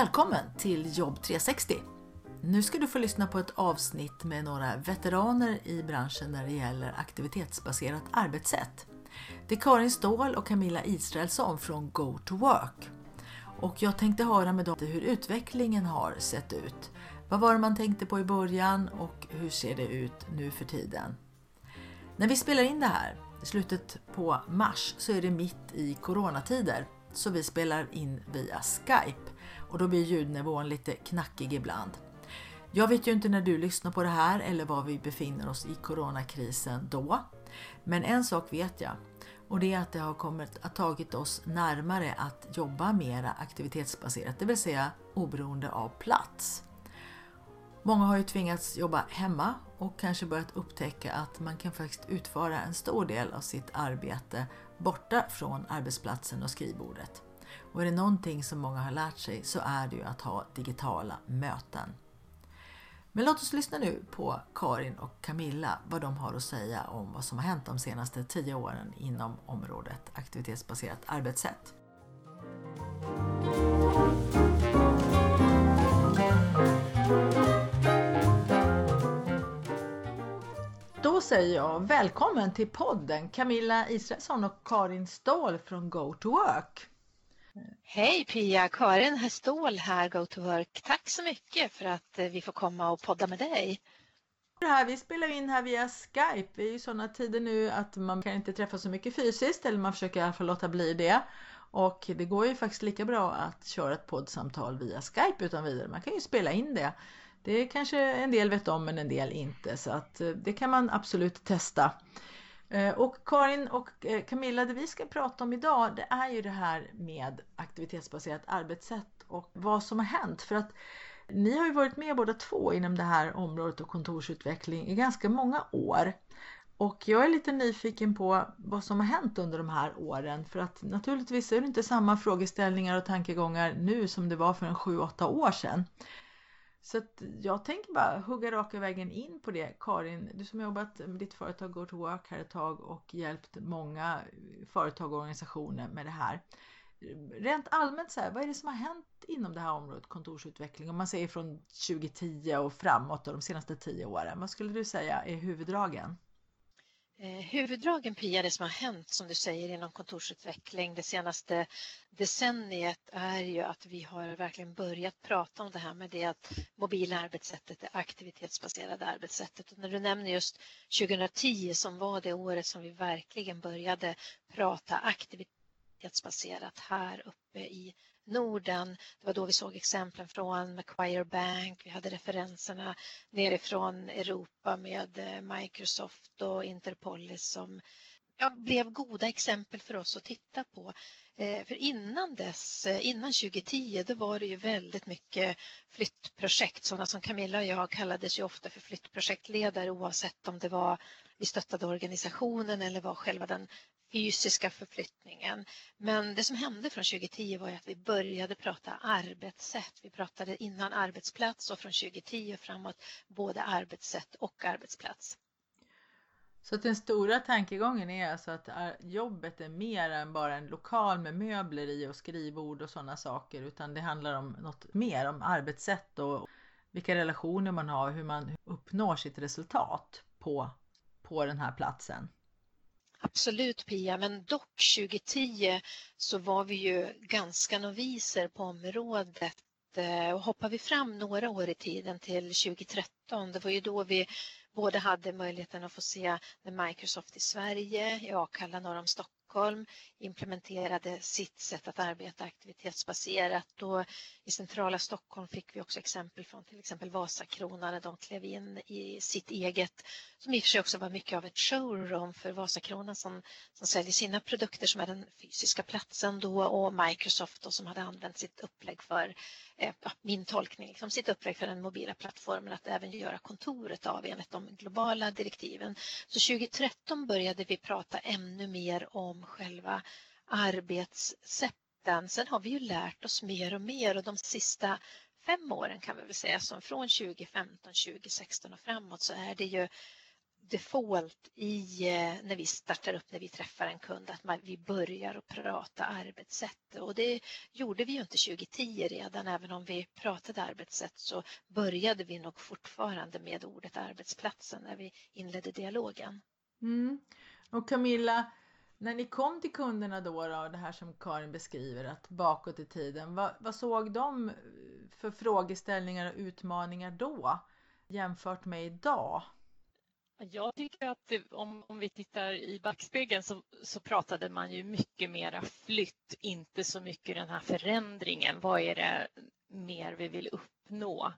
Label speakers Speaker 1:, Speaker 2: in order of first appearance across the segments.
Speaker 1: Välkommen till Jobb 360! Nu ska du få lyssna på ett avsnitt med några veteraner i branschen när det gäller aktivitetsbaserat arbetssätt. Det är Karin Ståhl och Camilla Israelsson från Go to Work. Och jag tänkte höra med dem hur utvecklingen har sett ut. Vad var det man tänkte på i början och hur ser det ut nu för tiden? När vi spelar in det här, i slutet på mars, så är det mitt i coronatider. Så vi spelar in via Skype och då blir ljudnivån lite knackig ibland. Jag vet ju inte när du lyssnar på det här eller var vi befinner oss i coronakrisen då. Men en sak vet jag och det är att det har kommit att tagit oss närmare att jobba mera aktivitetsbaserat, det vill säga oberoende av plats. Många har ju tvingats jobba hemma och kanske börjat upptäcka att man kan faktiskt utföra en stor del av sitt arbete borta från arbetsplatsen och skrivbordet. Och är det någonting som många har lärt sig så är det ju att ha digitala möten. Men låt oss lyssna nu på Karin och Camilla vad de har att säga om vad som har hänt de senaste tio åren inom området aktivitetsbaserat arbetssätt. Då säger jag välkommen till podden Camilla Israelsson och Karin Ståhl från Go to Work.
Speaker 2: Hej Pia, Karin Ståhl här, Go to Work. Tack så mycket för att eh, vi får komma och podda med dig.
Speaker 1: Det här, vi spelar in här via Skype. Det är ju sådana tider nu att man kan inte träffa så mycket fysiskt eller man försöker i alla fall låta bli det. Och det går ju faktiskt lika bra att köra ett poddsamtal via Skype utan vidare. Man kan ju spela in det. Det kanske en del vet om men en del inte så att eh, det kan man absolut testa. Eh, och Karin och eh, Camilla, det vi ska prata om idag det är ju det här med aktivitetsbaserat arbetssätt och vad som har hänt. För att ni har ju varit med båda två inom det här området och kontorsutveckling i ganska många år. Och jag är lite nyfiken på vad som har hänt under de här åren för att naturligtvis är det inte samma frågeställningar och tankegångar nu som det var för en 7-8 år sedan. Så jag tänker bara hugga raka vägen in på det. Karin, du som jobbat med ditt företag Go to Work här ett tag och hjälpt många företag och organisationer med det här. Rent allmänt, så här, vad är det som har hänt inom det här området kontorsutveckling? Om man säger från 2010 och framåt och de senaste tio åren. Vad skulle du säga är huvuddragen?
Speaker 2: Eh, huvuddragen Pia, det som har hänt som du säger inom kontorsutveckling det senaste decenniet är ju att vi har verkligen börjat prata om det här med det att mobila arbetssättet, det aktivitetsbaserade arbetssättet. Och när du nämner just 2010 som var det året som vi verkligen började prata aktivitet aktivitetsbaserat här uppe i Norden. Det var då vi såg exemplen från Macquarie Bank. Vi hade referenserna nerifrån Europa med eh, Microsoft och Interpolis som ja, blev goda exempel för oss att titta på. Eh, för innan dess, eh, innan 2010, då var det ju väldigt mycket flyttprojekt. Sådana som Camilla och jag kallades ju ofta för flyttprojektledare oavsett om det var vi stöttade organisationen eller var själva den fysiska förflyttningen. Men det som hände från 2010 var att vi började prata arbetssätt. Vi pratade innan arbetsplats och från 2010 framåt både arbetssätt och arbetsplats.
Speaker 1: Så att den stora tankegången är alltså att jobbet är mer än bara en lokal med möbler i och skrivbord och sådana saker utan det handlar om något mer, om arbetssätt och vilka relationer man har, hur man uppnår sitt resultat på, på den här platsen.
Speaker 2: Absolut Pia, men dock 2010 så var vi ju ganska noviser på området eh, och hoppar vi fram några år i tiden till 2013, det var ju då vi både hade möjligheten att få se Microsoft i Sverige, i Akalla norr om Stockholm Stockholm implementerade sitt sätt att arbeta aktivitetsbaserat och i centrala Stockholm fick vi också exempel från till exempel Vasakronan när de klev in i sitt eget, som i och för sig också var mycket av ett showroom för Vasakronan som, som säljer sina produkter som är den fysiska platsen då och Microsoft då, som hade använt sitt upplägg för Eh, min tolkning, liksom sitt upplägg för den mobila plattformen att även göra kontoret av enligt de globala direktiven. Så 2013 började vi prata ännu mer om själva arbetssätten. Sen har vi ju lärt oss mer och mer och de sista fem åren kan vi väl säga som från 2015, 2016 och framåt så är det ju default i eh, när vi startar upp, när vi träffar en kund, att man, vi börjar att prata arbetssätt. Och det gjorde vi ju inte 2010 redan, även om vi pratade arbetssätt så började vi nog fortfarande med ordet arbetsplatsen när vi inledde dialogen.
Speaker 1: Mm. Och Camilla, när ni kom till kunderna då, då, det här som Karin beskriver, att bakåt i tiden, vad, vad såg de eh, för frågeställningar och utmaningar då jämfört med idag?
Speaker 3: Jag tycker att det, om, om vi tittar i backspegeln så, så pratade man ju mycket mera flytt, inte så mycket den här förändringen. Vad är det mer vi vill uppnå?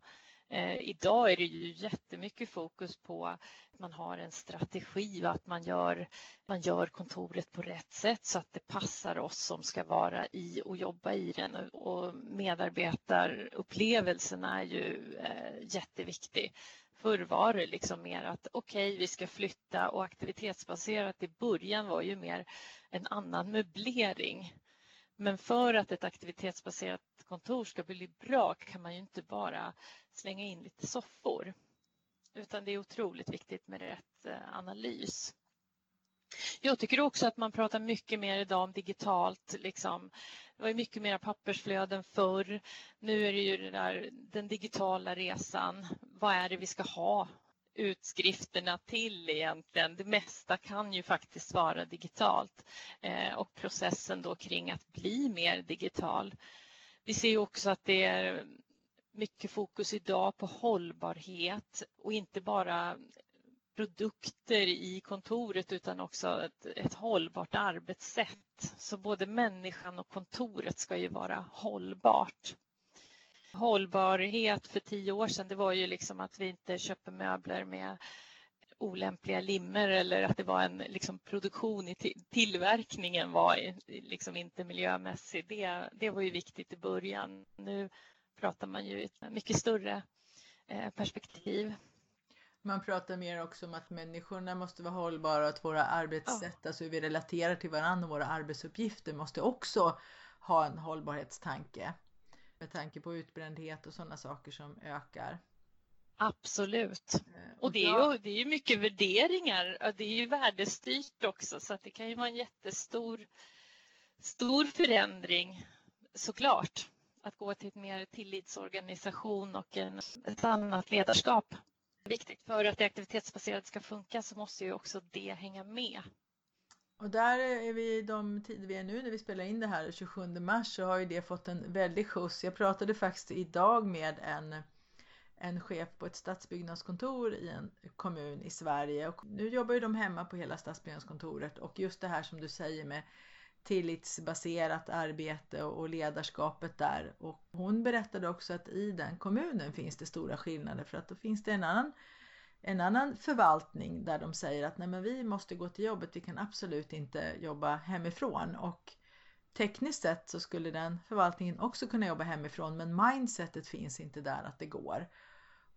Speaker 3: Eh, idag är det ju jättemycket fokus på att man har en strategi och att man gör, man gör kontoret på rätt sätt så att det passar oss som ska vara i och jobba i den. Och medarbetarupplevelsen är ju eh, jätteviktig. Förr var det liksom mer att okej, okay, vi ska flytta och aktivitetsbaserat i början var ju mer en annan möblering. Men för att ett aktivitetsbaserat kontor ska bli bra kan man ju inte bara slänga in lite soffor. Utan det är otroligt viktigt med rätt eh, analys. Jag tycker också att man pratar mycket mer idag om digitalt. Liksom. Det var mycket mer pappersflöden förr. Nu är det ju det där, den digitala resan. Vad är det vi ska ha utskrifterna till egentligen? Det mesta kan ju faktiskt vara digitalt eh, och processen då kring att bli mer digital. Vi ser också att det är mycket fokus idag på hållbarhet och inte bara produkter i kontoret utan också ett, ett hållbart arbetssätt. Så både människan och kontoret ska ju vara hållbart. Hållbarhet för tio år sedan det var ju liksom att vi inte köper möbler med olämpliga limmer eller att det var en liksom, produktion i tillverkningen var liksom inte miljömässig. Det, det var ju viktigt i början. Nu pratar man ju i ett mycket större eh, perspektiv.
Speaker 1: Man pratar mer också om att människorna måste vara hållbara och att våra arbetssätt, ja. alltså hur vi relaterar till varandra och våra arbetsuppgifter måste också ha en hållbarhetstanke. Med tanke på utbrändhet och sådana saker som ökar.
Speaker 3: Absolut. Eh, och det är ju, det är mycket värderingar. Det är ju värdestyrt också så att det kan ju vara en jättestor stor förändring såklart. Att gå till ett mer tillitsorganisation och en, ett annat ledarskap viktigt. För att det aktivitetsbaserade ska funka så måste ju också det hänga med.
Speaker 1: Och där är vi i de tider vi är nu när vi spelar in det här 27 mars så har ju det fått en väldig skjuts. Jag pratade faktiskt idag med en, en chef på ett stadsbyggnadskontor i en kommun i Sverige och nu jobbar ju de hemma på hela stadsbyggnadskontoret och just det här som du säger med tillitsbaserat arbete och ledarskapet där. Och hon berättade också att i den kommunen finns det stora skillnader för att då finns det en annan, en annan förvaltning där de säger att nej men vi måste gå till jobbet, vi kan absolut inte jobba hemifrån. Och tekniskt sett så skulle den förvaltningen också kunna jobba hemifrån men mindsetet finns inte där att det går.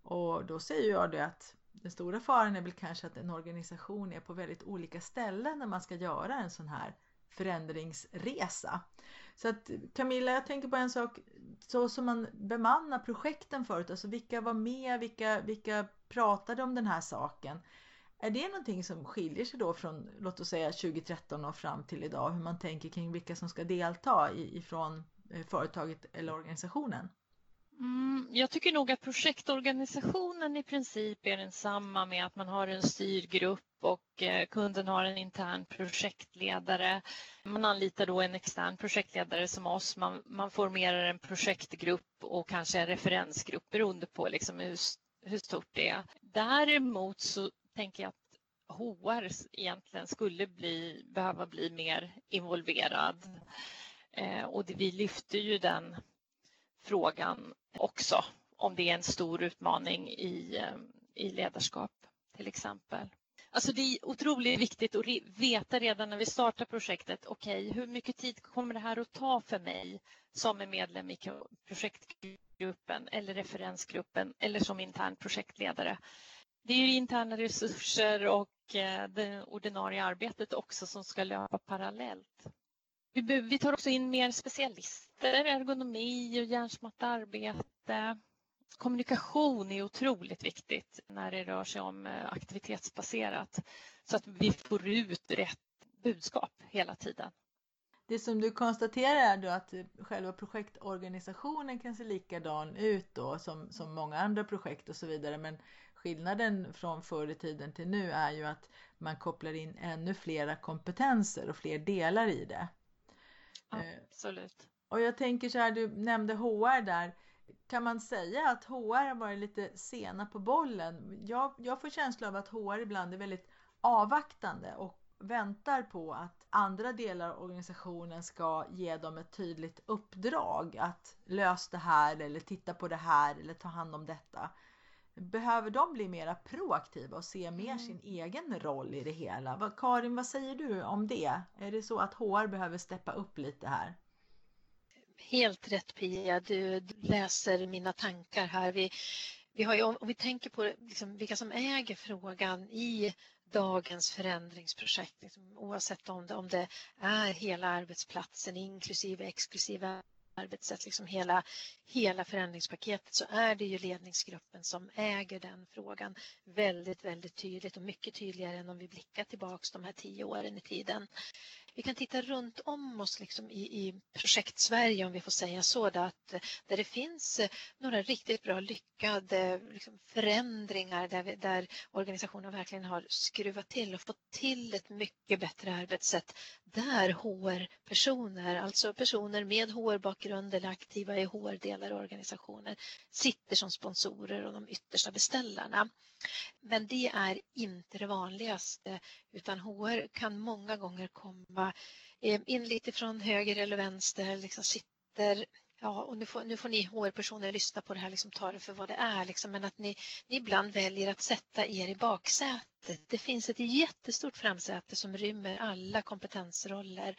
Speaker 1: Och då säger jag det att den stora faran är väl kanske att en organisation är på väldigt olika ställen när man ska göra en sån här förändringsresa. Så att Camilla, jag tänker på en sak, så som man bemannar projekten förut, alltså vilka var med, vilka, vilka pratade om den här saken. Är det någonting som skiljer sig då från, låt oss säga 2013 och fram till idag, hur man tänker kring vilka som ska delta ifrån eh, företaget eller organisationen?
Speaker 3: Mm, jag tycker nog att projektorganisationen i princip är densamma med att man har en styrgrupp och eh, kunden har en intern projektledare. Man anlitar då en extern projektledare som oss. Man, man formerar en projektgrupp och kanske en referensgrupp beroende på liksom hur, hur stort det är. Däremot så tänker jag att HR egentligen skulle bli, behöva bli mer involverad. Eh, och det, vi lyfter ju den frågan också om det är en stor utmaning i, eh, i ledarskap till exempel. Alltså det är otroligt viktigt att veta redan när vi startar projektet, okej, okay, hur mycket tid kommer det här att ta för mig som är medlem i projektgruppen eller referensgruppen eller som intern projektledare. Det är ju interna resurser och eh, det ordinarie arbetet också som ska löpa parallellt. Vi tar också in mer specialister, ergonomi och hjärnsmart arbete. Kommunikation är otroligt viktigt när det rör sig om eh, aktivitetsbaserat så att vi får ut rätt budskap hela tiden.
Speaker 1: Det som du konstaterar är då att själva projektorganisationen kan se likadan ut då som, som många andra projekt och så vidare men skillnaden från förr i tiden till nu är ju att man kopplar in ännu flera kompetenser och fler delar i det.
Speaker 3: Eh, absolut.
Speaker 1: Och jag tänker så här, du nämnde HR där. Kan man säga att HR har varit lite sena på bollen? Jag, jag får känsla av att HR ibland är väldigt avvaktande och väntar på att andra delar av organisationen ska ge dem ett tydligt uppdrag att lösa det här eller titta på det här eller ta hand om detta. Behöver de bli mera proaktiva och se mer mm. sin egen roll i det hela? Karin, vad säger du om det? Är det så att HR behöver steppa upp lite här?
Speaker 2: Helt rätt Pia, du läser mina tankar här. Vi, vi har ju, om vi tänker på liksom vilka som äger frågan i dagens förändringsprojekt, liksom, oavsett om det, om det är hela arbetsplatsen inklusive exklusiva arbetssätt, liksom hela, hela förändringspaketet så är det ju ledningsgruppen som äger den frågan väldigt, väldigt tydligt och mycket tydligare än om vi blickar tillbaks de här tio åren i tiden vi kan titta runt om oss liksom i, i projekt-Sverige om vi får säga så, där, att, eh, där det finns eh, några riktigt bra lyckade liksom, förändringar där, vi, där organisationen verkligen har skruvat till och fått till ett mycket bättre arbetssätt där HR-personer, alltså personer med HR-bakgrund eller aktiva i HR-delar i organisationer sitter som sponsorer och de yttersta beställarna. Men det är inte det vanligaste utan HR kan många gånger komma Eh, in lite från höger eller vänster, liksom sitter Ja, och nu får, nu får ni HR-personer lyssna på det här, liksom, ta det för vad det är, liksom, men att ni, ni ibland väljer att sätta er i baksätet. Det finns ett jättestort framsäte som rymmer alla kompetensroller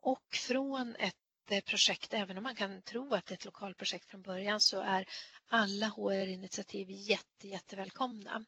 Speaker 2: och från ett eh, projekt, även om man kan tro att det är ett lokalprojekt från början, så är alla HR-initiativ jätte, jättevälkomna.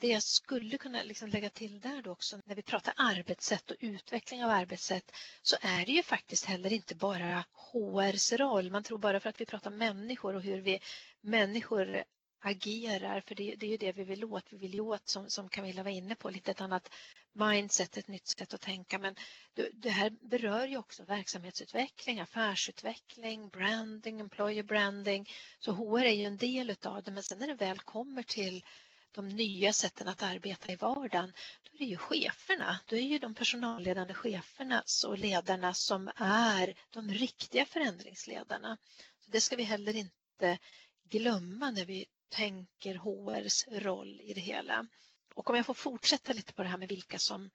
Speaker 2: Det jag skulle kunna liksom lägga till där då också när vi pratar arbetssätt och utveckling av arbetssätt så är det ju faktiskt heller inte bara HRs roll. Man tror bara för att vi pratar människor och hur vi människor agerar, för det, det är ju det vi vill åt. Vi vill ju åt, som, som Camilla var inne på, lite ett annat mindset, ett nytt sätt att tänka. Men det, det här berör ju också verksamhetsutveckling, affärsutveckling, branding, employer branding. Så HR är ju en del utav det, men sen när det väl kommer till de nya sätten att arbeta i vardagen, då är det ju cheferna, då är ju de personalledande cheferna och ledarna som är de riktiga förändringsledarna. Så Det ska vi heller inte glömma när vi tänker HRs roll i det hela. Och om jag får fortsätta lite på det här med vilka som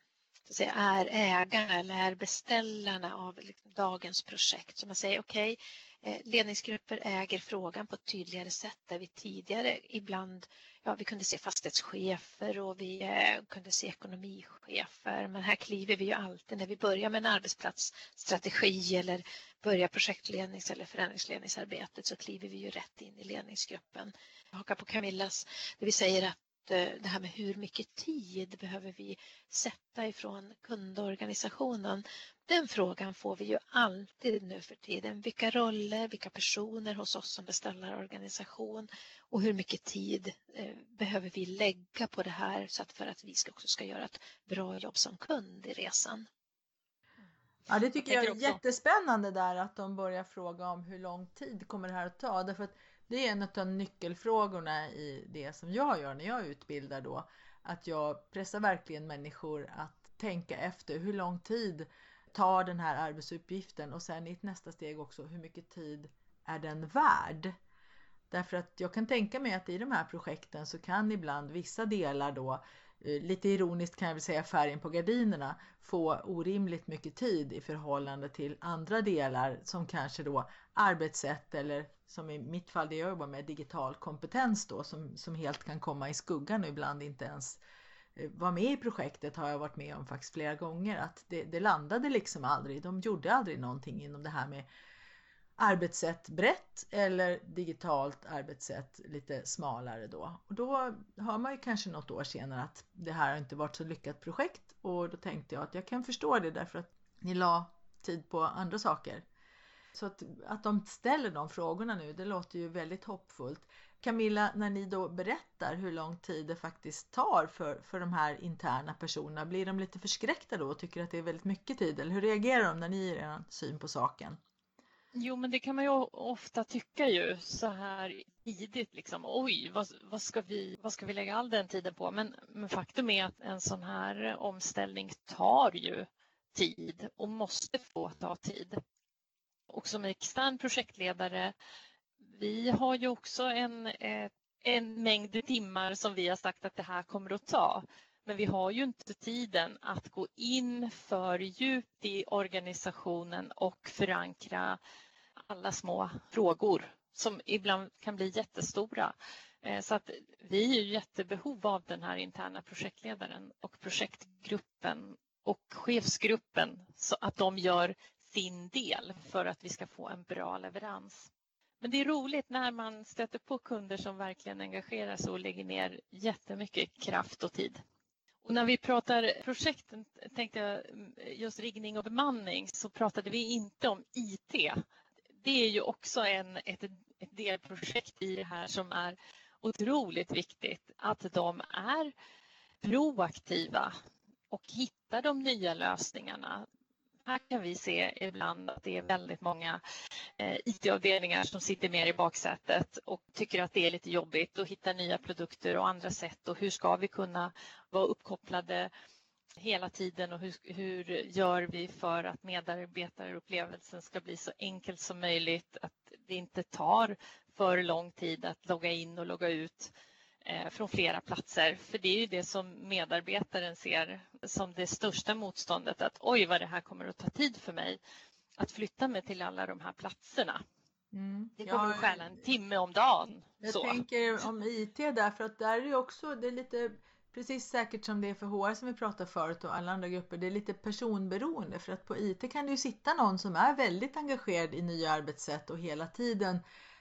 Speaker 2: säga, är ägarna eller är beställarna av liksom dagens projekt. Så man säger okej, okay, Eh, ledningsgrupper äger frågan på ett tydligare sätt där vi tidigare ibland ja, vi kunde se fastighetschefer och vi eh, kunde se ekonomichefer. Men här kliver vi ju alltid när vi börjar med en arbetsplatsstrategi eller börjar projektlednings eller förändringsledningsarbetet så kliver vi ju rätt in i ledningsgruppen. Jag hakar på Camillas, det vi säger att det här med hur mycket tid behöver vi sätta ifrån kundorganisationen. Den frågan får vi ju alltid nu för tiden. Vilka roller, vilka personer hos oss som beställarorganisation och hur mycket tid eh, behöver vi lägga på det här så att för att vi också ska göra ett bra jobb som kund i resan.
Speaker 1: Ja, det tycker jag, jag är jättespännande där att de börjar fråga om hur lång tid kommer det här att ta. Därför att det är en av nyckelfrågorna i det som jag gör när jag utbildar då. Att jag pressar verkligen människor att tänka efter hur lång tid tar den här arbetsuppgiften och sen i ett nästa steg också hur mycket tid är den värd? Därför att jag kan tänka mig att i de här projekten så kan ibland vissa delar då eh, Eh, lite ironiskt kan jag väl säga färgen på gardinerna, få orimligt mycket tid i förhållande till andra delar som kanske då arbetssätt eller som i mitt fall det jag jobbar med, digital kompetens då som, som helt kan komma i skuggan och ibland inte ens eh, vara med i projektet har jag varit med om faktiskt flera gånger att det, det landade liksom aldrig. De gjorde aldrig någonting inom det här med arbetssätt brett eller digitalt arbetssätt lite smalare då. Och då hör man ju kanske något år senare att det här har inte varit så lyckat projekt och då tänkte jag att jag kan förstå det därför att ni la tid på andra saker. Så att, att de ställer de frågorna nu, det låter ju väldigt hoppfullt. Camilla, när ni då berättar hur lång tid det faktiskt tar för, för de här interna personerna, blir de lite förskräckta då och tycker att det är väldigt mycket tid? Eller hur reagerar de när ni ger er syn på saken?
Speaker 3: Jo, men det kan man ju ofta tycka ju så här tidigt liksom. Oj, vad, vad, ska vi, vad ska vi lägga all den tiden på? Men, men faktum är att en sån här omställning tar ju tid och måste få ta tid. Och som extern projektledare, vi har ju också en, eh, en mängd timmar som vi har sagt att det här kommer att ta. Men vi har ju inte tiden att gå in för djupt i organisationen och förankra alla små frågor som ibland kan bli jättestora. Eh, så att vi är ju jättebehov av den här interna projektledaren och projektgruppen och chefsgruppen så att de gör sin del för att vi ska få en bra leverans. Men det är roligt när man stöter på kunder som verkligen engagerar sig och lägger ner jättemycket kraft och tid. Och när vi pratar projekten, tänkte jag just riggning och bemanning, så pratade vi inte om IT. Det är ju också en, ett, ett delprojekt i det här som är otroligt viktigt, att de är proaktiva och hittar de nya lösningarna här kan vi se ibland att det är väldigt många eh, IT-avdelningar som sitter mer i baksätet och tycker att det är lite jobbigt att hitta nya produkter och andra sätt och hur ska vi kunna vara uppkopplade hela tiden och hur, hur gör vi för att medarbetarupplevelsen ska bli så enkel som möjligt, att det inte tar för lång tid att logga in och logga ut från flera platser. För det är ju det som medarbetaren ser som det största motståndet att oj vad det här kommer att ta tid för mig att flytta mig till alla de här platserna. Mm. Det kommer ja, att stjäla en timme om dagen.
Speaker 1: Jag så. tänker om IT därför att där är det också, det är lite precis säkert som det är för HR som vi pratade förut och alla andra grupper, det är lite personberoende för att på IT kan det ju sitta någon som är väldigt engagerad i nya arbetssätt och hela tiden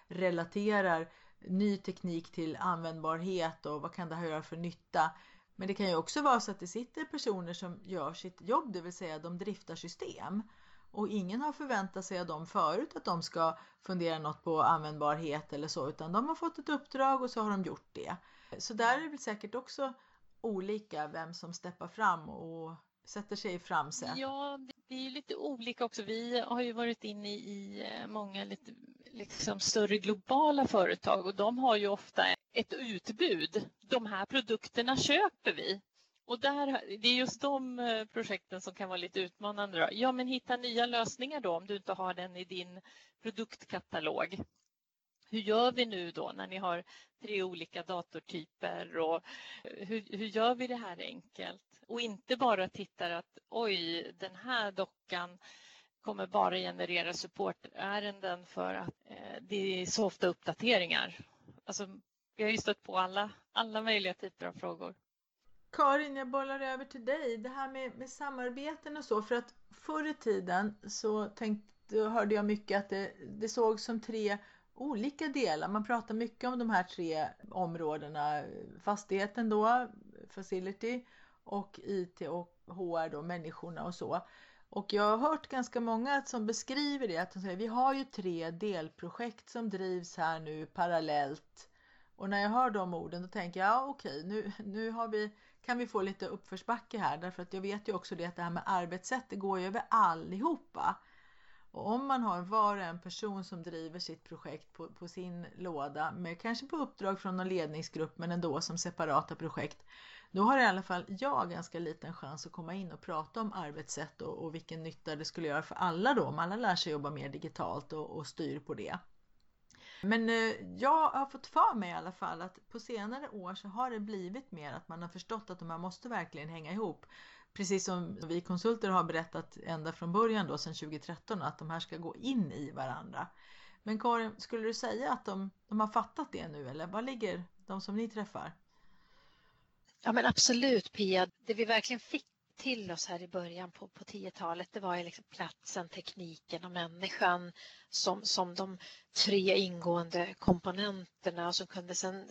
Speaker 1: relaterar ny teknik till användbarhet och vad kan det här göra för nytta. Men det kan ju också vara så att det sitter personer som gör sitt jobb, det vill säga de driftar system. Och ingen har förväntat sig av dem förut att de ska fundera något på användbarhet eller så, utan de har fått ett uppdrag och så har de gjort det. Så där är det säkert också olika vem som steppar fram och sätter sig i framsätet.
Speaker 3: Ja, det är lite olika också. Vi har ju varit inne i eh, många lite liksom större globala företag och de har ju ofta ett utbud. De här produkterna köper vi. Och där, det är just de eh, projekten som kan vara lite utmanande. Då. Ja, men hitta nya lösningar då om du inte har den i din produktkatalog. Hur gör vi nu då när ni har tre olika datortyper och eh, hur, hur gör vi det här enkelt? Och inte bara tittar att oj, den här dockan kommer bara generera supportärenden för att eh, det är så ofta uppdateringar. Alltså, vi har ju stött på alla, alla möjliga typer av frågor.
Speaker 1: Karin, jag bollar över till dig. Det här med, med samarbeten och så. För att förr i tiden så tänkte, hörde jag mycket att det, det såg som tre olika delar. Man pratar mycket om de här tre områdena. Fastigheten då, facility och IT och HR då, människorna och så. Och jag har hört ganska många som beskriver det, att de säger vi har ju tre delprojekt som drivs här nu parallellt. Och när jag hör de orden då tänker jag, ja okej, nu, nu har vi, kan vi få lite uppförsbacke här därför att jag vet ju också det att det här med arbetssätt det går ju över allihopa. Och om man har var och en person som driver sitt projekt på, på sin låda, med kanske på uppdrag från någon ledningsgrupp men ändå som separata projekt, då har i alla fall jag ganska liten chans att komma in och prata om arbetssätt och, och vilken nytta det skulle göra för alla då, om alla lär sig jobba mer digitalt och, och styr på det. Men eh, jag har fått för mig i alla fall att på senare år så har det blivit mer att man har förstått att de här måste verkligen hänga ihop. Precis som vi konsulter har berättat ända från början då sedan 2013 att de här ska gå in i varandra. Men Karin, skulle du säga att de, de har fattat det nu eller vad ligger de som ni träffar?
Speaker 2: Ja men absolut Pia, det vi verkligen fick till oss här i början på, på 10-talet det var ju liksom platsen, tekniken och människan som, som de tre ingående komponenterna som kunde sen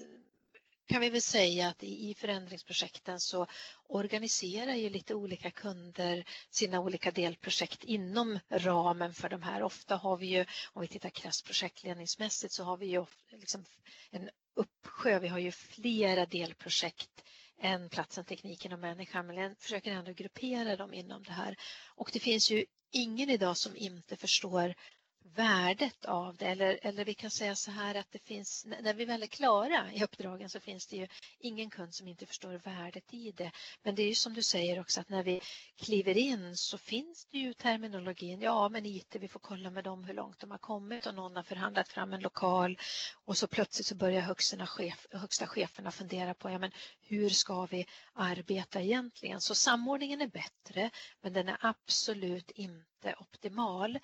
Speaker 2: kan vi väl säga att i förändringsprojekten så organiserar ju lite olika kunder sina olika delprojekt inom ramen för de här. Ofta har vi ju, om vi tittar krasst projektledningsmässigt, så har vi ju liksom en uppsjö, vi har ju flera delprojekt än platsen, tekniken och människan, men jag försöker ändå gruppera dem inom det här. Och det finns ju ingen idag som inte förstår värdet av det eller, eller vi kan säga så här att det finns, när vi väl är klara i uppdragen så finns det ju ingen kund som inte förstår värdet i det. Men det är ju som du säger också att när vi kliver in så finns det ju terminologin, ja men IT, vi får kolla med dem hur långt de har kommit och någon har förhandlat fram en lokal och så plötsligt så börjar högsta, chef, högsta cheferna fundera på, ja men hur ska vi arbeta egentligen? Så samordningen är bättre men den är absolut inte optimal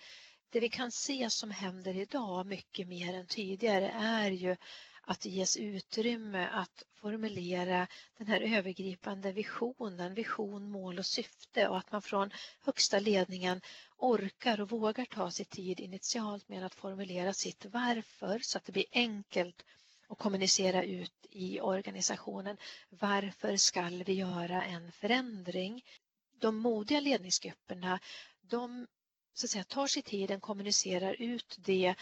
Speaker 2: det vi kan se som händer idag mycket mer än tidigare är ju att det ges utrymme att formulera den här övergripande visionen, vision, mål och syfte och att man från högsta ledningen orkar och vågar ta sig tid initialt med att formulera sitt varför så att det blir enkelt att kommunicera ut i organisationen. Varför ska vi göra en förändring? De modiga ledningsgrupperna de så att säga, tar sig tiden, kommunicerar ut det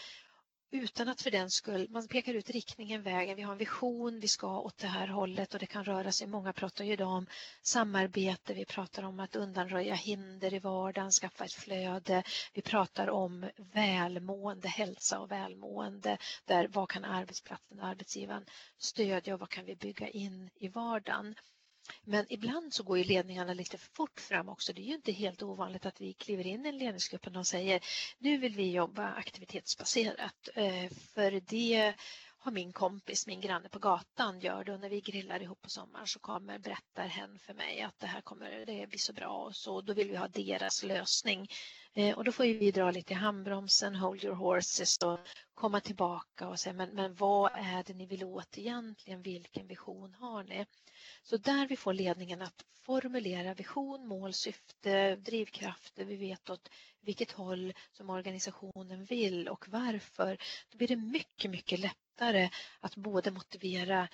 Speaker 2: utan att för den skull, man pekar ut riktningen, vägen, vi har en vision, vi ska åt det här hållet och det kan röra sig, många pratar ju idag om samarbete, vi pratar om att undanröja hinder i vardagen, skaffa ett flöde, vi pratar om välmående, hälsa och välmående, där vad kan arbetsplatsen och arbetsgivaren stödja och vad kan vi bygga in i vardagen. Men ibland så går ju ledningarna lite för fort fram också. Det är ju inte helt ovanligt att vi kliver in i en ledningsgrupp och säger nu vill vi jobba aktivitetsbaserat. Eh, för det har min kompis, min granne på gatan gör det och när vi grillar ihop på sommaren så kommer berättar hen för mig att det här kommer det bli så bra och så då vill vi ha deras lösning. Eh, och då får vi dra lite i handbromsen, hold your horses och komma tillbaka och säga men, men vad är det ni vill åt egentligen? Vilken vision har ni? Så där vi får ledningen att formulera vision, mål, syfte, drivkrafter, vi vet åt vilket håll som organisationen vill och varför, då blir det mycket, mycket lättare att både motivera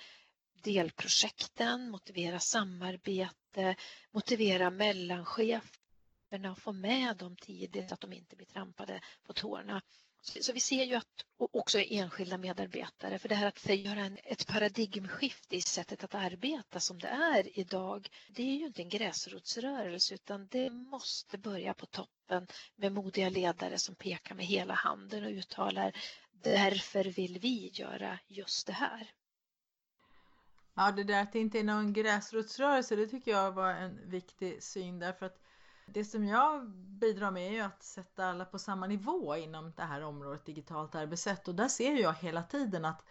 Speaker 2: delprojekten, motivera samarbete, motivera mellancheferna och få med dem tidigt så att de inte blir trampade på tårna. Så vi ser ju att också enskilda medarbetare, för det här att göra en, ett paradigmskifte i sättet att arbeta som det är idag, det är ju inte en gräsrotsrörelse utan det måste börja på toppen med modiga ledare som pekar med hela handen och uttalar därför vill vi göra just det här.
Speaker 1: Ja, det där att det inte är någon gräsrotsrörelse, det tycker jag var en viktig syn därför att det som jag bidrar med är ju att sätta alla på samma nivå inom det här området digitalt arbetssätt och där ser jag hela tiden att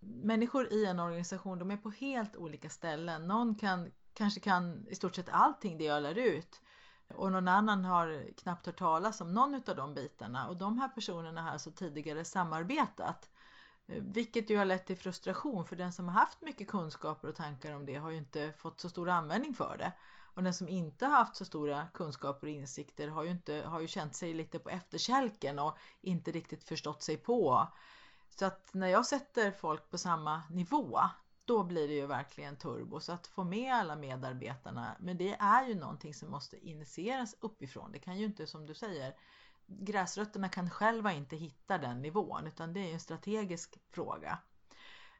Speaker 1: människor i en organisation de är på helt olika ställen. Någon kan, kanske kan i stort sett allting det jag lär ut och någon annan har knappt hört talas om någon av de bitarna och de här personerna har alltså tidigare samarbetat. Vilket ju har lett till frustration för den som har haft mycket kunskaper och tankar om det har ju inte fått så stor användning för det. Och den som inte har haft så stora kunskaper och insikter har ju, inte, har ju känt sig lite på efterkälken och inte riktigt förstått sig på. Så att när jag sätter folk på samma nivå då blir det ju verkligen turbo. Så att få med alla medarbetarna, men det är ju någonting som måste initieras uppifrån. Det kan ju inte som du säger, gräsrötterna kan själva inte hitta den nivån utan det är en strategisk fråga.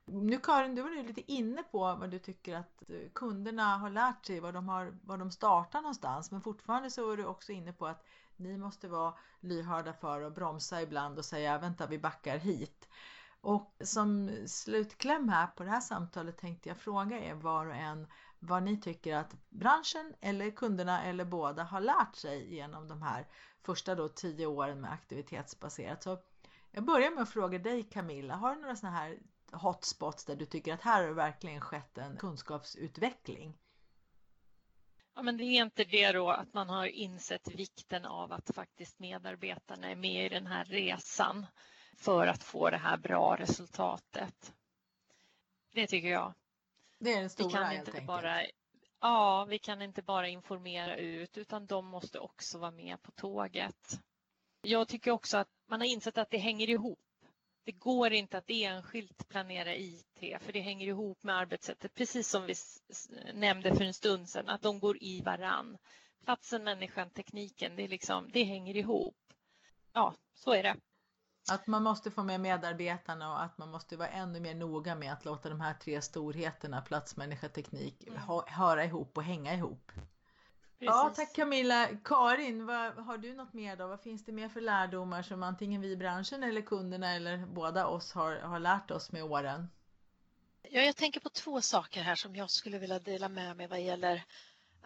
Speaker 1: Nu Karin, du var nu lite inne på vad du tycker att eh, kunderna har lärt sig, var de, har, vad de startar någonstans. Men fortfarande så är du också inne på att ni måste vara lyhörda för att bromsa ibland och säga vänta vi backar hit. Och som slutkläm här på det här samtalet tänkte jag fråga er var och en vad ni tycker att branschen eller kunderna eller båda har lärt sig genom de här första då tio åren med aktivitetsbaserat. Så Jag börjar med att fråga dig Camilla, har du några sådana här hotspots där du tycker att här har verkligen skett en kunskapsutveckling?
Speaker 3: Ja, men det är inte det då att man har insett vikten av att faktiskt medarbetarna är med i den här resan för att få det här bra resultatet. Det tycker jag.
Speaker 1: Det är den stora
Speaker 3: vi kan inte
Speaker 1: enkelt.
Speaker 3: bara Ja, vi kan inte bara informera ut utan de måste också vara med på tåget. Jag tycker också att man har insett att det hänger ihop. Det går inte att enskilt planera IT för det hänger ihop med arbetssättet precis som vi nämnde för en stund sedan att de går i varann. Platsen, människan, tekniken, det, liksom, det hänger ihop. Ja, så är det.
Speaker 1: Att man måste få med medarbetarna och att man måste vara ännu mer noga med att låta de här tre storheterna, plats, människa, teknik,
Speaker 3: Mm.
Speaker 1: höra ihop och hänga ihop.
Speaker 3: Precis.
Speaker 1: Ja, tack Camilla. Karin, vad, har du något mer då? Vad finns det mer för lärdomar som antingen vi i branschen eller kunderna eller båda oss har, har lärt oss med åren?
Speaker 2: Ja, jag tänker på två saker här som jag skulle vilja dela med mig vad gäller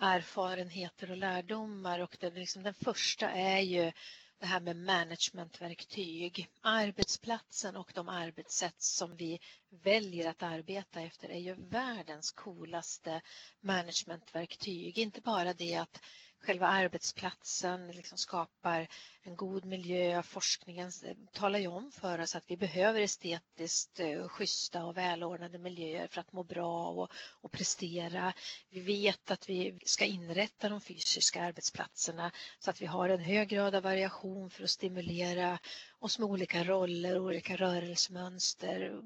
Speaker 2: erfarenheter och lärdomar. Och det, liksom, den första är ju det här med managementverktyg. Arbetsplatsen och de arbetssätt som vi väljer att arbeta efter är ju världens coolaste managementverktyg. Inte bara det att själva arbetsplatsen liksom skapar en god miljö. Forskningen talar ju om för oss att vi behöver estetiskt eh, schyssta och välordnade miljöer för att må bra och, och prestera. Vi vet att vi ska inrätta de fysiska arbetsplatserna så att vi har en hög grad av variation för att stimulera oss med olika roller, olika rörelsemönster,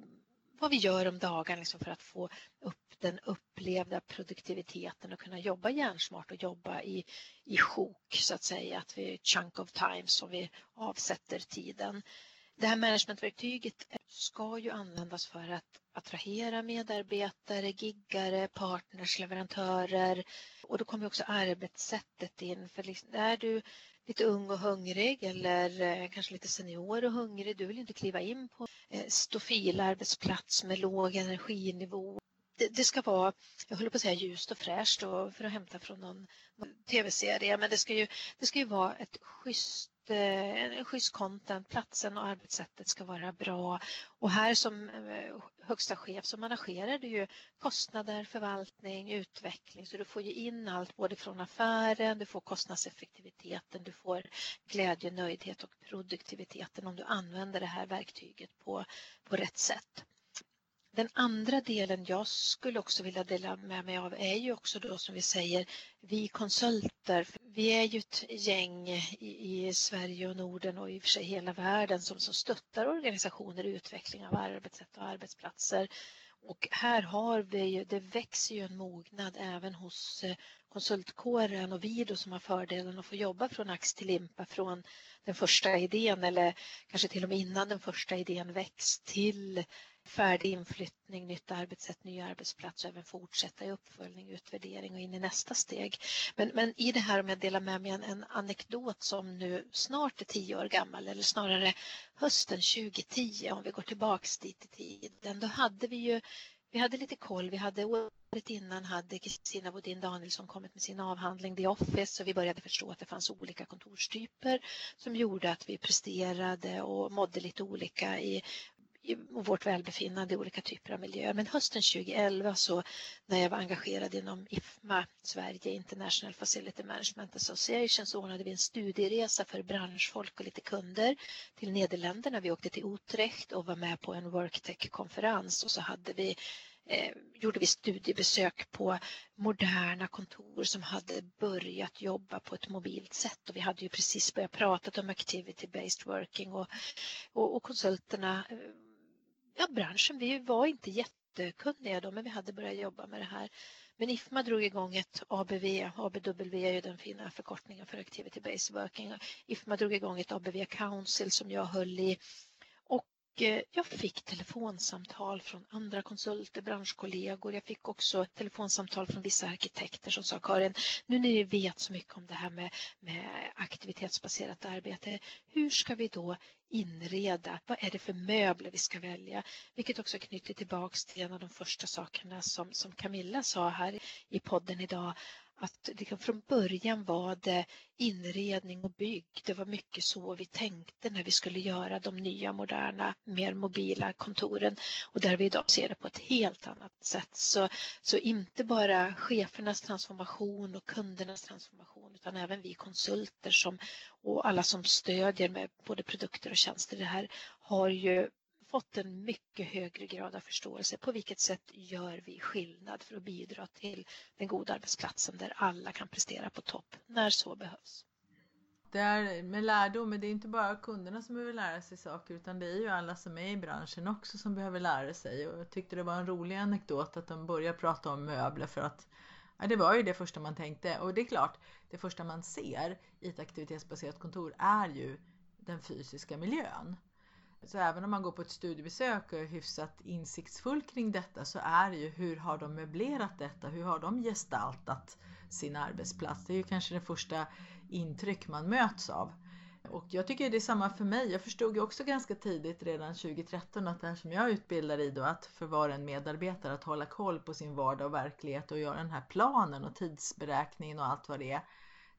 Speaker 2: vad vi gör om dagen liksom för att få upp den upplevda produktiviteten och kunna jobba hjärnsmart och jobba i, i sjok så att säga, att vi chunk of time som vi avsätter tiden. Det här managementverktyget ska ju användas för att attrahera medarbetare, giggare, partners, leverantörer och då kommer också arbetssättet in. För liksom, är du lite ung och hungrig eller eh, kanske lite senior och hungrig, du vill inte kliva in på eh, stofil arbetsplats med låg energinivå. Det, det, ska vara, jag håller på att säga ljust och fräscht och för att hämta från någon, någon tv-serie, men det ska ju, det ska ju vara ett schysst eh, en schysst content, platsen och arbetssättet ska vara bra. Och här som eh, högsta chef så managerar du ju kostnader, förvaltning, utveckling så du får ju in allt både från affären, du får kostnadseffektiviteten, du får glädje, nöjdhet och produktiviteten om du använder det här verktyget på, på rätt sätt. Den andra delen jag skulle också vilja dela med mig av är ju också då som vi säger, vi konsulter. Vi är ju ett gäng i, i Sverige och Norden och i och för sig hela världen som, som stöttar organisationer i utveckling av arbetssätt och arbetsplatser. Och här har vi ju, det växer ju en mognad även hos eh, konsultkåren och vi då som har fördelen att få jobba från ax till limpa från den första idén eller kanske till och med innan den första idén väcks till färdig inflyttning, nytt arbetssätt, ny arbetsplats och även fortsätta i uppföljning, utvärdering och in i nästa steg. Men, men i det här om jag delar med mig en, en anekdot som nu snart är tio år gammal eller snarare hösten 2010 om vi går tillbaks dit i tiden. Då hade vi ju vi hade lite koll. Vi hade året innan hade Kristina Bodin Danielsson kommit med sin avhandling The Office och vi började förstå att det fanns olika kontorstyper som gjorde att vi presterade och mådde lite olika i och vårt välbefinnande i olika typer av miljöer. Men hösten 2011 så när jag var engagerad inom IFMA, Sverige International Facility Management Association, så ordnade vi en studieresa för branschfolk och lite kunder till Nederländerna. Vi åkte till Utrecht och var med på en Worktech-konferens och så hade vi eh, gjorde vi studiebesök på moderna kontor som hade börjat jobba på ett mobilt sätt och vi hade ju precis börjat prata om activity-based working och, och, och konsulterna eh, ja, branschen, vi var inte jättekunniga då, men vi hade börjat jobba med det här. Men IFMA drog igång ett ABV, ABW är ju den fina förkortningen för Activity Based Working. IFMA drog igång ett ABV Council som jag höll i Eh, jag fick telefonsamtal från andra konsulter, branschkollegor. Jag fick också telefonsamtal från vissa arkitekter som sa Karin, nu när vi vet så mycket om det här med, med aktivitetsbaserat arbete, hur ska vi då inreda? Vad är det för möbler vi ska välja? Vilket också knyter tillbaks till en av de första sakerna som, som Camilla sa här i podden idag att liksom från början var det inredning och bygg. Det var mycket så vi tänkte när vi skulle göra de nya moderna, mer mobila kontoren och där vi idag ser det på ett helt annat sätt. Så, så inte bara chefernas transformation och kundernas transformation utan även vi konsulter som, och alla som stödjer med både produkter och tjänster det här har ju fått en mycket högre grad av förståelse. På vilket sätt gör vi skillnad för att bidra till den goda arbetsplatsen där alla kan prestera på topp när så behövs?
Speaker 1: Det är med lärdom, men det är inte bara kunderna som behöver lära sig saker utan det är ju alla som är i branschen också som behöver lära sig. Och jag tyckte det var en rolig anekdot att de började prata om möbler för att ja, det var ju det första man tänkte. Och det är klart, det första man ser i ett aktivitetsbaserat kontor är ju den fysiska miljön. Så även om man går på ett studiebesök och är hyfsat insiktsfull kring detta så är det ju hur har de möblerat detta? Hur har de gestaltat sin arbetsplats? Det är ju kanske det första intryck man möts av. Och jag tycker det är samma för mig. Jag förstod ju också ganska tidigt redan 2013 att det här som jag utbildar i då att för var en medarbetare att hålla koll på sin vardag och verklighet och göra den här planen och tidsberäkningen och allt vad det är.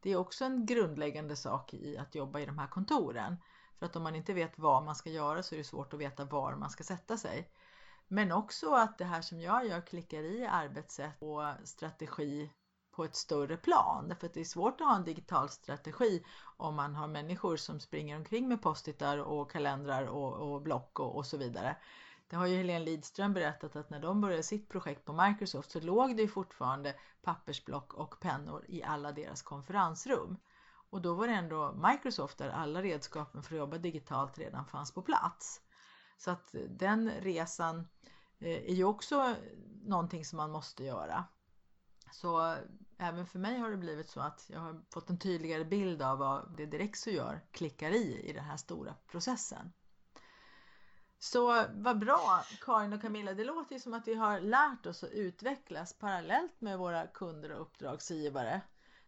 Speaker 1: Det är också en grundläggande sak i att jobba i de här kontoren. För att om man inte vet vad man ska göra så är det svårt att veta var man ska sätta sig. Men också att det här som jag gör klickar i arbetssätt och strategi på ett större plan. Därför att det är svårt att ha en digital strategi om man har människor som springer omkring med postitar och kalendrar och, och block och, och, så vidare. Det har ju Helene Lidström berättat att när de började sitt projekt på Microsoft så låg det fortfarande pappersblock och pennor i alla deras konferensrum. Och då var det ändå Microsoft där alla redskapen för att jobba digitalt redan fanns på plats. Så att den resan eh, är ju också någonting som man måste göra. Så eh, även för mig har det blivit så att jag har fått en tydligare bild av vad det Direxo gör klickar i i den här stora processen. Så vad bra Karin och Camilla, det låter ju som att vi har lärt oss att utvecklas parallellt med våra kunder och uppdragsgivare.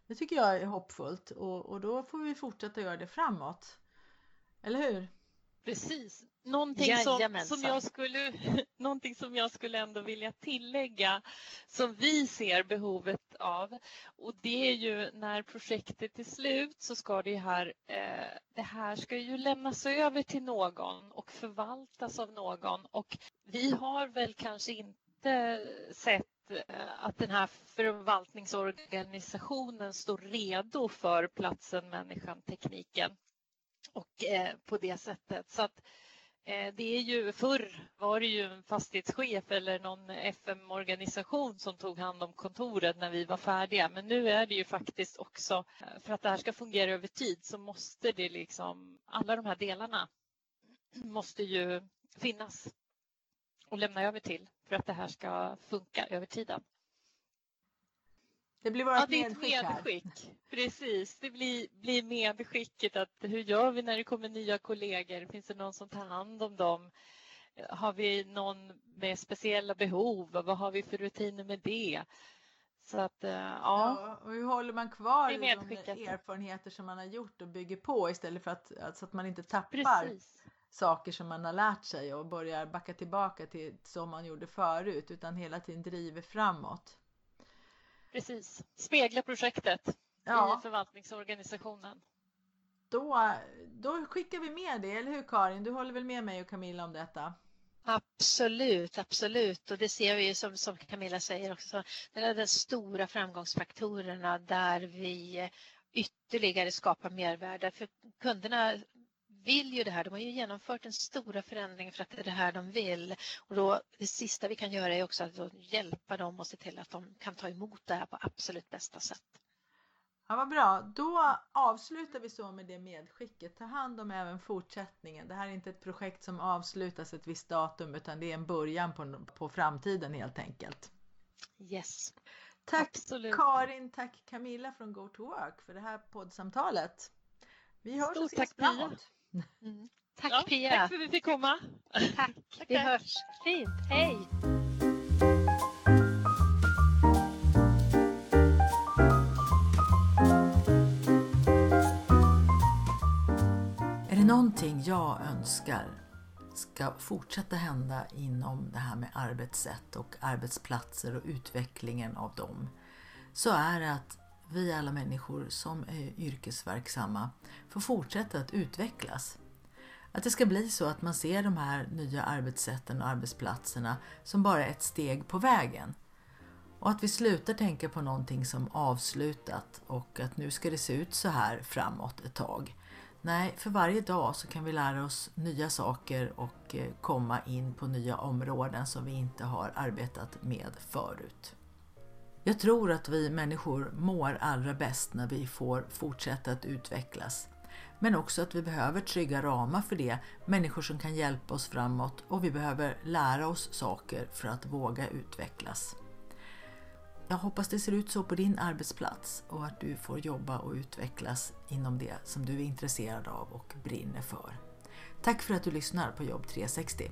Speaker 1: Det tycker jag är hoppfullt och, och då får vi fortsätta göra det framåt. Eller hur?
Speaker 3: Precis. Någonting som, som, jag skulle, någonting som jag skulle ändå vilja tillägga som vi ser behovet av och det är ju när projektet är slut så ska det här, eh, det här ska ju lämnas över till någon och förvaltas av någon och vi har väl kanske inte sett Eh, att den här förvaltningsorganisationen står redo för platsen, människan, tekniken och eh, på det sättet. Så att eh, det är ju förr var det ju en fastighetschef eller någon FM-organisation som tog hand om kontoret när vi var färdiga. Men nu är det ju faktiskt också eh, för att det här ska fungera över tid så måste det liksom alla de här delarna måste ju finnas och lämna över till för att det här ska funka över tiden.
Speaker 1: Det blir vårt ja, medskick,
Speaker 3: medskick. Precis, det blir, blir medskicket att hur gör vi när det kommer nya kollegor? Finns det någon som tar hand om dem? Har vi någon med speciella behov? Vad har vi för rutiner med det? Så att, eh, ja. ja.
Speaker 1: och hur håller man kvar de erfarenheter som man har gjort och bygger på istället för att, så att man inte tappar Precis saker som man har lärt sig och börjar backa tillbaka till som man gjorde förut utan hela tiden driver framåt.
Speaker 3: Precis, spegla projektet ja. i förvaltningsorganisationen.
Speaker 1: Då, då skickar vi med det, eller hur Karin? Du håller väl med mig och Camilla om detta?
Speaker 2: Absolut, absolut. Och det ser vi som, som Camilla säger också. Det är de stora framgångsfaktorerna där vi ytterligare skapar mervärde. För kunderna vill ju det här. De har ju genomfört en stora förändring för att det är det här de vill. Och då, det sista vi kan göra är också att hjälpa dem och se till att de kan ta emot det här på absolut bästa sätt.
Speaker 1: Ja, vad bra. Då avslutar vi så med det medskicket. Ta hand om även fortsättningen. Det här är inte ett projekt som avslutas ett visst datum utan det är en början på, på framtiden helt enkelt.
Speaker 2: Yes.
Speaker 1: Tack Absolut. Karin, tack Camilla från Go to Work för det här poddsamtalet. Vi hörs Stort och ses framåt.
Speaker 2: Mm. Tack ja, Pia.
Speaker 3: Tack för att vi fick komma.
Speaker 2: Tack. vi hörs. Fint. Hej. Är det någonting jag önskar ska fortsätta hända inom det här med arbetssätt och arbetsplatser och utvecklingen av dem så är det att
Speaker 1: vi alla människor som är yrkesverksamma får fortsätta att utvecklas. Att det ska bli så att man ser de här nya arbetssätten och arbetsplatserna som bara ett steg på vägen. Och att vi slutar tänka på någonting som avslutat och att nu ska det se ut så här framåt ett tag. Nej, för varje dag så kan vi lära oss nya saker och eh, komma in på nya områden som vi inte har arbetat med förut. Jag tror att vi människor mår allra bäst när vi får fortsätta att utvecklas. Men också att vi behöver trygga ramar för det, människor som kan hjälpa oss framåt och vi behöver lära oss saker för att våga utvecklas. Jag hoppas det ser ut så på din arbetsplats och att du får jobba och utvecklas inom det som du är intresserad av och brinner för. Tack för att du lyssnar på Jobb 360.